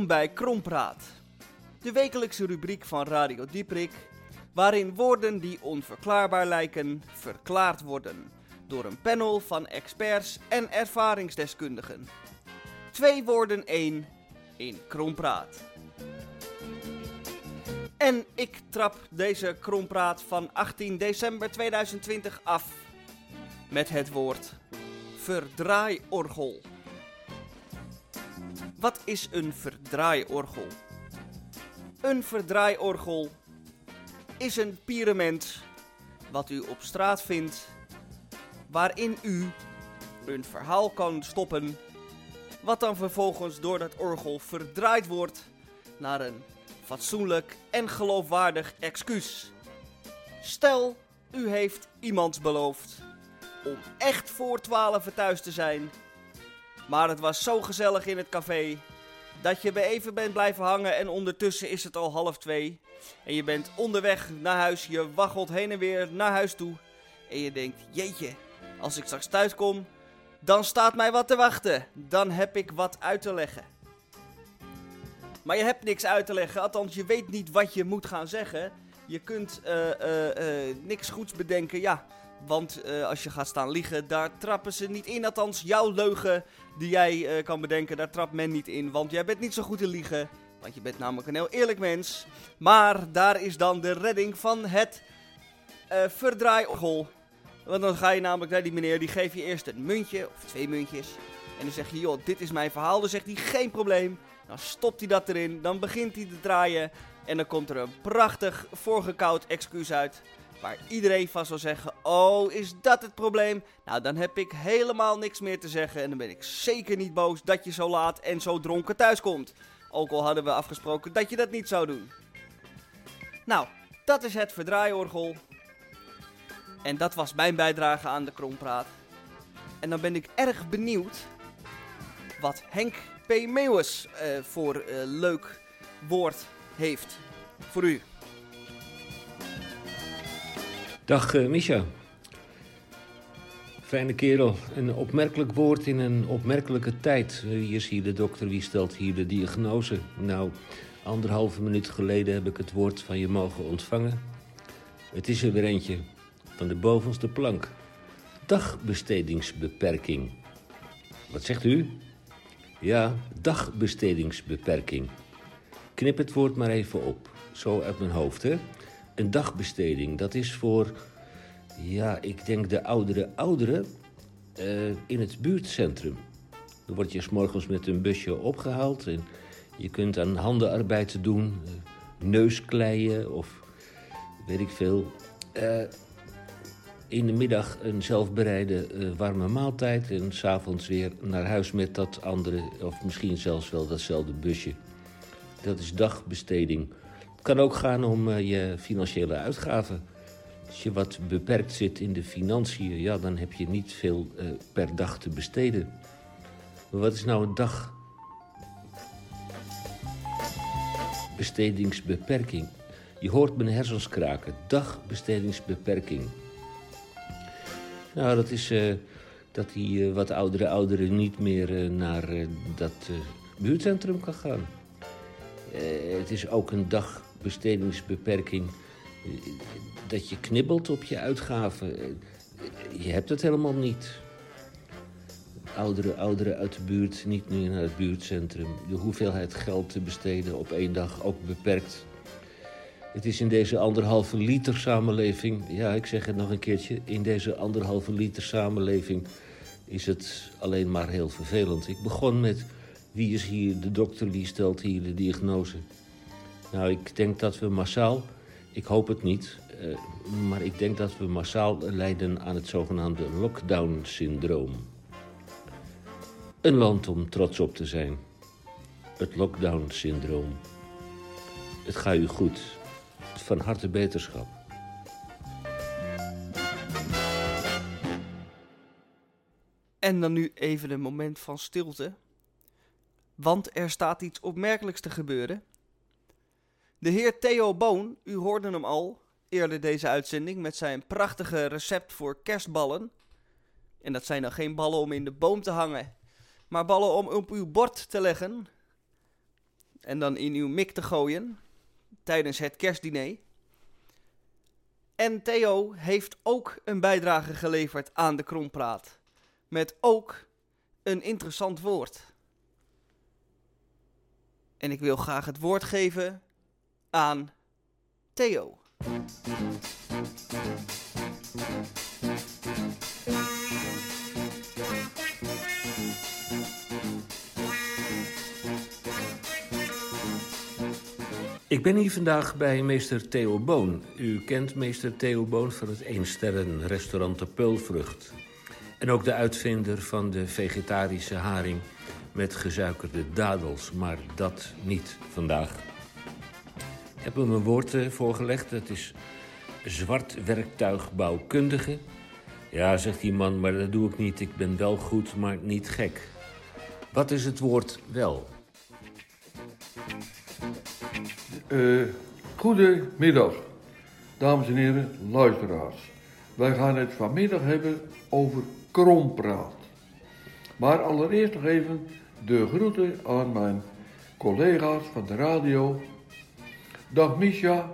Bij Krompraat, de wekelijkse rubriek van Radio Dieprik, waarin woorden die onverklaarbaar lijken verklaard worden door een panel van experts en ervaringsdeskundigen. Twee woorden één in Krompraat. En ik trap deze Krompraat van 18 december 2020 af met het woord verdraaiorgel. Wat is een verdraaiorgel? Een verdraaiorgel is een pyramid wat u op straat vindt, waarin u een verhaal kan stoppen, wat dan vervolgens door dat orgel verdraaid wordt naar een fatsoenlijk en geloofwaardig excuus. Stel, u heeft iemand beloofd om echt voor 12 thuis te zijn. Maar het was zo gezellig in het café dat je bij even bent blijven hangen en ondertussen is het al half twee. En je bent onderweg naar huis, je waggelt heen en weer naar huis toe. En je denkt, jeetje, als ik straks thuis kom, dan staat mij wat te wachten. Dan heb ik wat uit te leggen. Maar je hebt niks uit te leggen, althans je weet niet wat je moet gaan zeggen. Je kunt eh, eh, eh, niks goeds bedenken, ja. Want eh, als je gaat staan liegen, daar trappen ze niet in. Althans, jouw leugen die jij eh, kan bedenken, daar trapt men niet in. Want jij bent niet zo goed in liegen. Want je bent namelijk een heel eerlijk mens. Maar daar is dan de redding van het eh verdraaiorgel. Want dan ga je namelijk naar die meneer, die geeft je eerst een muntje of twee muntjes. En dan zeg je, joh, dit is mijn verhaal. Dan zegt hij, geen probleem. Dan stopt hij dat erin. Dan begint hij te draaien. En dan komt er een prachtig voorgekoud excuus uit. Waar iedereen van zal zeggen: Oh, is dat het probleem? Nou, dan heb ik helemaal niks meer te zeggen. En dan ben ik zeker niet boos dat je zo laat en zo dronken thuis komt. Ook al hadden we afgesproken dat je dat niet zou doen. Nou, dat is het verdraaiorgel. En dat was mijn bijdrage aan de Krompraat. En dan ben ik erg benieuwd wat Henk P. Meeuwis eh, voor eh, leuk woord heeft voor u. Dag uh, Misha. Fijne kerel. Een opmerkelijk woord in een opmerkelijke tijd. Uh, Wie is hier de dokter? Wie stelt hier de diagnose? Nou, anderhalve minuut geleden heb ik het woord van je mogen ontvangen. Het is er weer eentje. Van de bovenste plank. Dagbestedingsbeperking. Wat zegt u? Ja, dagbestedingsbeperking. Knip het woord maar even op. Zo uit mijn hoofd, hè? Een dagbesteding, dat is voor, ja, ik denk de oudere ouderen uh, in het buurtcentrum. Dan word je s morgens met een busje opgehaald en je kunt aan handenarbeid doen, uh, neuskleien of weet ik veel. Uh, in de middag een zelfbereide warme maaltijd en s'avonds weer naar huis met dat andere, of misschien zelfs wel datzelfde busje. Dat is dagbesteding. Kan ook gaan om uh, je financiële uitgaven. Als je wat beperkt zit in de financiën, ja, dan heb je niet veel uh, per dag te besteden. Maar wat is nou een dag? Bestedingsbeperking. Je hoort mijn hersens kraken. Dagbestedingsbeperking. Nou, dat is uh, dat die wat oudere ouderen niet meer naar dat buurtcentrum kan gaan. het is ook een dag bestedingsbeperking. Dat je knibbelt op je uitgaven. Je hebt het helemaal niet. Ouderen, ouderen uit de buurt, niet meer naar het buurtcentrum. De hoeveelheid geld te besteden op één dag ook beperkt. Het is in deze anderhalve liter samenleving, ja, ik zeg het nog een keertje, in deze anderhalve liter samenleving is het alleen maar heel vervelend. Ik begon met wie is hier de dokter, wie stelt hier de diagnose. Nou, ik denk dat we massaal, ik hoop het niet, uh, maar ik denk dat we massaal lijden aan het zogenaamde lockdown-syndroom. Een land om trots op te zijn. Het lockdown-syndroom. Het gaat u goed. Van harte beterschap. En dan nu even een moment van stilte. Want er staat iets opmerkelijks te gebeuren. De heer Theo Boon, u hoorde hem al eerder deze uitzending met zijn prachtige recept voor kerstballen. En dat zijn dan geen ballen om in de boom te hangen, maar ballen om op uw bord te leggen. en dan in uw mik te gooien tijdens het kerstdiner. En Theo heeft ook een bijdrage geleverd aan de Krompraat. Met ook een interessant woord. En ik wil graag het woord geven aan Theo. Ik ben hier vandaag bij meester Theo Boon. U kent meester Theo Boon van het eensterren restaurant De Peulvrucht. En ook de uitvinder van de vegetarische haring met gezuikerde dadels. Maar dat niet vandaag. Heb hem een woord eh, voorgelegd. Dat is zwart werktuigbouwkundige. Ja, zegt die man, maar dat doe ik niet. Ik ben wel goed, maar niet gek. Wat is het woord wel? Eh, goedemiddag, dames en heren, luisteraars. Wij gaan het vanmiddag hebben over krompraat. Maar allereerst nog even de groeten aan mijn collega's van de radio. Dag Misha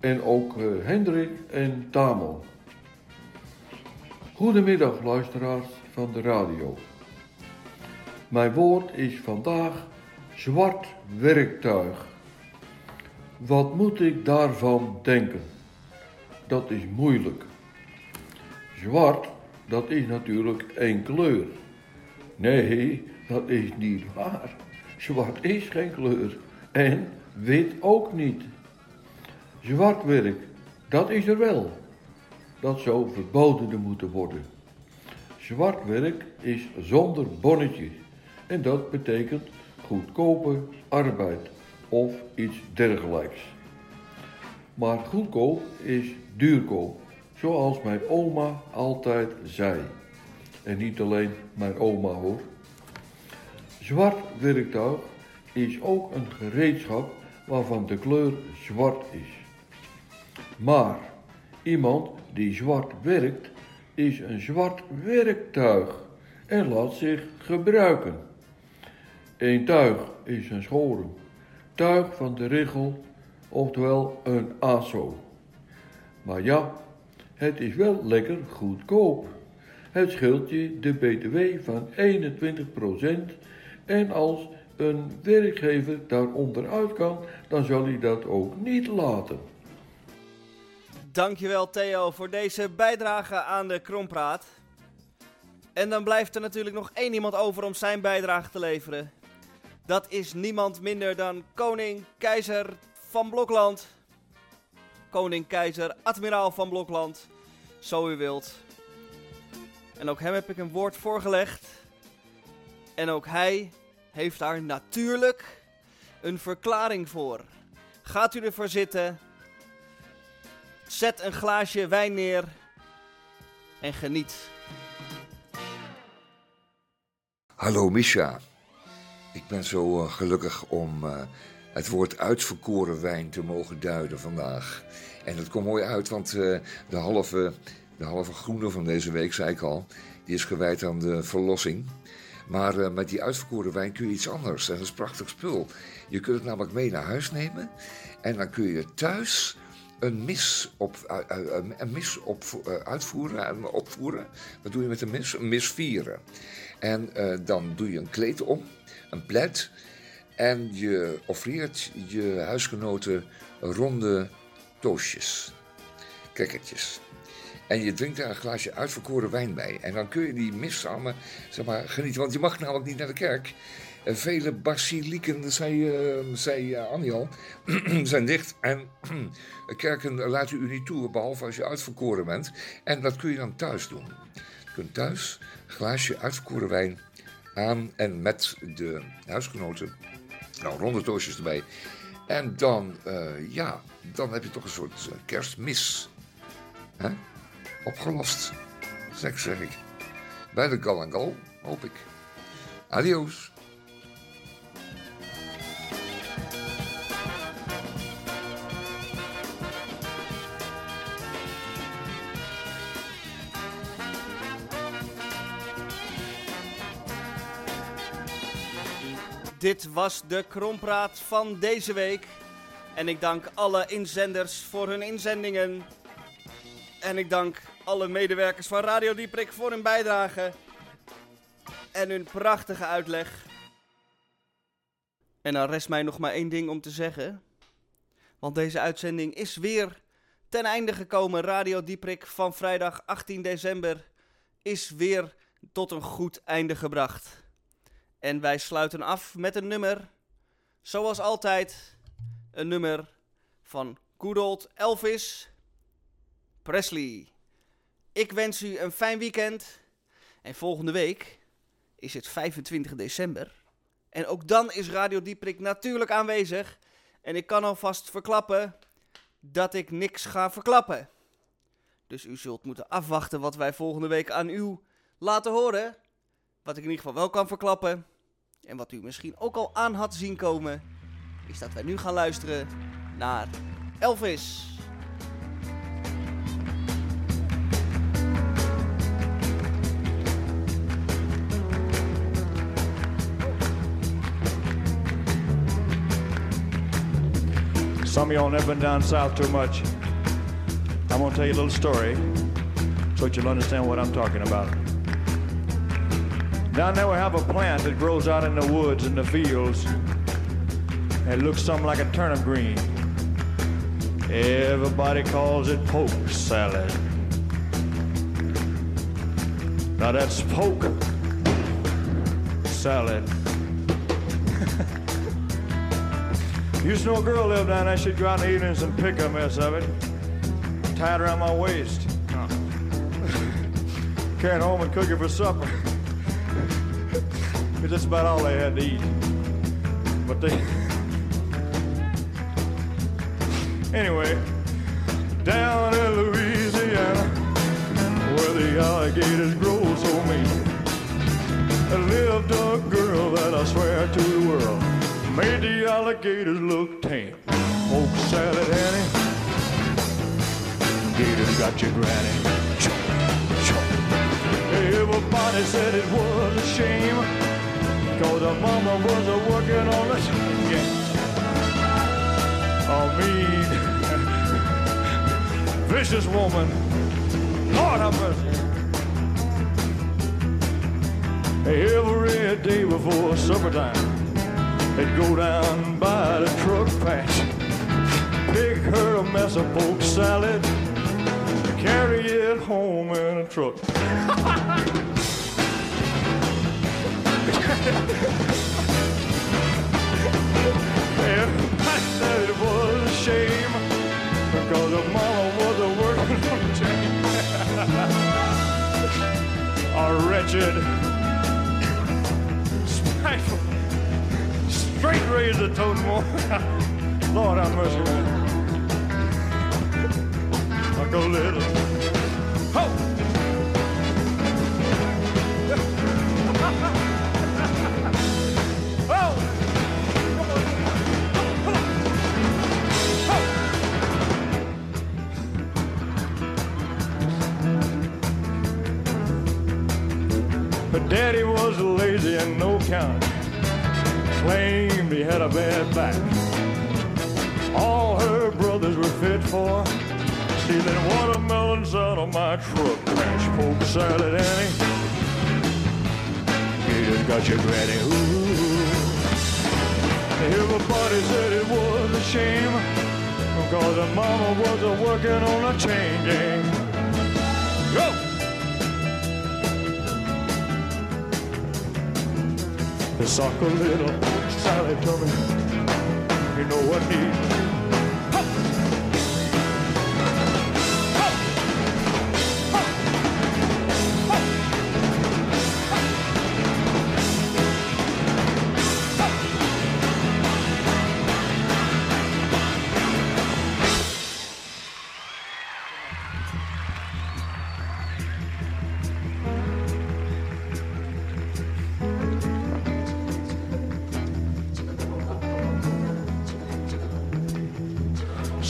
en ook eh, Hendrik en Tamon. Goedemiddag luisteraars van de radio. Mijn woord is vandaag zwart werktuig. Wat moet ik daarvan denken? Dat is moeilijk. Zwart, dat is natuurlijk één kleur. Nee, dat is niet waar. Zwart is geen kleur. En wit ook niet. Zwart werk, dat is er wel. Dat zou verboden moeten worden. Zwart werk is zonder bonnetjes. En dat betekent goedkope arbeid of iets dergelijks. Maar goedkoop is duurkoop, zoals mijn oma altijd zei. En niet alleen mijn oma hoor. Zwart werktuig is ook een gereedschap waarvan de kleur zwart is. Maar iemand die zwart werkt, is een zwart werktuig en laat zich gebruiken. Een tuig is een schoren, tuig van de richel, oftewel een aso. Maar ja, het is wel lekker goedkoop. Het scheelt je de btw van 21% en als een werkgever daaronder uit kan, dan zal hij dat ook niet laten. Dankjewel Theo voor deze bijdrage aan de Krompraat. En dan blijft er natuurlijk nog één iemand over om zijn bijdrage te leveren. Dat is niemand minder dan koning keizer van Blokland. Koning keizer admiraal van Blokland, zo u wilt. En ook hem heb ik een woord voorgelegd. En ook hij heeft daar natuurlijk een verklaring voor. Gaat u ervoor zitten. Zet een glaasje wijn neer. En geniet. Hallo Misha. Ik ben zo eh, gelukkig om eh, het woord uitverkoren wijn te mogen duiden vandaag. En dat komt mooi uit, want eh, de, halve, de halve groene van deze week, zei ik al, die is gewijd aan de verlossing. Maar eh, met die uitverkoren wijn kun je iets anders. En dat is prachtig spul. Je kunt het namelijk mee naar huis nemen. En dan kun je thuis een mis, op, uh, uh, een mis op, uitvoeren en opvoeren. Wat doe je met een mis? Een mis vieren. En dan doe je een kleed om, een plaid. En je offreert je huisgenoten ronde toastjes, kekkertjes. En je drinkt daar een glaasje uitverkoren wijn bij. En dan kun je die mis samen zeg maar, genieten. Want je mag namelijk niet naar de kerk. Uh, vele basilieken, zei, uh, zei uh, Annie al, zijn dicht. En kerken laten u niet toe, behalve als je uitverkoren bent. En dat kun je dan thuis doen. Je kunt thuis een glaasje uitverkoren wijn aan en met de huisgenoten. Nou, ronde toastjes erbij. En dan, ja, dan heb je toch een soort kerstmis. Hè? Opgelost, zeg, zeg ik. Bij de Gal Gal, hoop ik. Adios. Dit was de Krompraat van deze week. En ik dank alle inzenders voor hun inzendingen. En ik dank alle medewerkers van Radio Dieprik voor hun bijdrage. En hun prachtige uitleg. En dan rest mij nog maar één ding om te zeggen. Want deze uitzending is weer ten einde gekomen. Radio Dieprik van vrijdag 18 december is weer tot een goed einde gebracht. En wij sluiten af met een nummer. Zoals altijd, een nummer van good old Elvis Presley. Ik wens u een fijn weekend. En volgende week is het 25 december. En ook dan is Radio Dieprik natuurlijk aanwezig. En ik kan alvast verklappen dat ik niks ga verklappen. Dus u zult moeten afwachten wat wij volgende week aan u laten horen. Wat ik in ieder geval wel kan verklappen. En wat u misschien ook al aan had zien komen. Is dat wij nu gaan luisteren naar Elvis. Some of y'all never been down south too much. I'm gonna tell you a little story so that you'll understand what I'm talking about. Down there we have a plant that grows out in the woods and the fields. It looks something like a turnip green. Everybody calls it poke salad. Now that's poke salad. Used to know a girl lived down there. She'd go out in the evenings and pick a mess of it, Tied around my waist, carry it home and cook it for supper. 'Cause that's about all they had to eat. But they, anyway, down in Louisiana, where the alligators grow so mean, lived a girl that I swear to the world made the alligators look tame. Poke salad, Annie. Gators got your granny. Everybody said it was a shame. Cause her mama was a working on the yeah. A mean, vicious woman. Lord have mercy. Every day before supper time. They'd go down by the truck patch, pick her a mess of poke salad, carry it home in a truck. Everybody said it was a shame because her mama was a working on the chain. a wretched, spiteful straight razor totem more. Lord have mercy, man. Uncle Little. Ho! Daddy was lazy and no count claimed he had a bad back. All her brothers were fit for stealing watermelons out of my truck. Crash poke salad, Annie. Gators got your granny. Ooh. Everybody said it was a shame because her mama was a working on a chain gang. The a little Sally me, you know what he.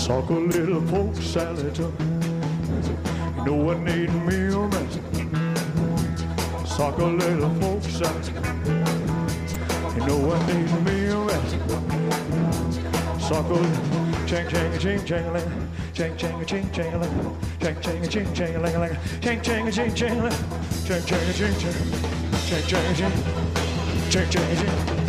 Sock a little poke salad. Know what need meal man. Sock a little poke salad. Know what needs me a rest. Song goes chang chang ching chang ling, chang chang ching chang ling, chang chang ching chang ling ling, chang chang ching chang ling, chang chang ching chang, chang chang ching, chang chang ching.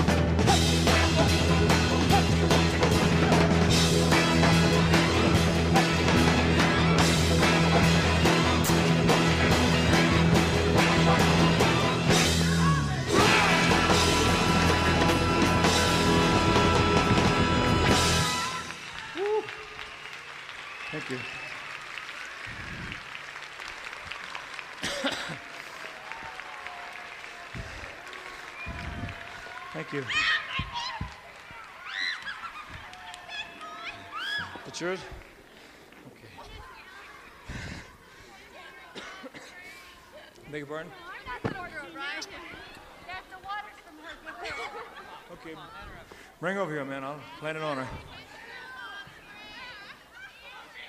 Bring over here, man. I'll land it on her.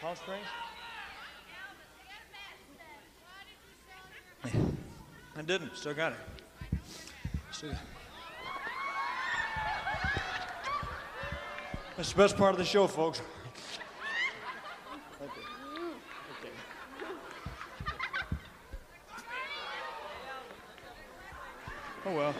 Palm Springs? I didn't. Still got it. Still got That's the best part of the show, folks. Oh well.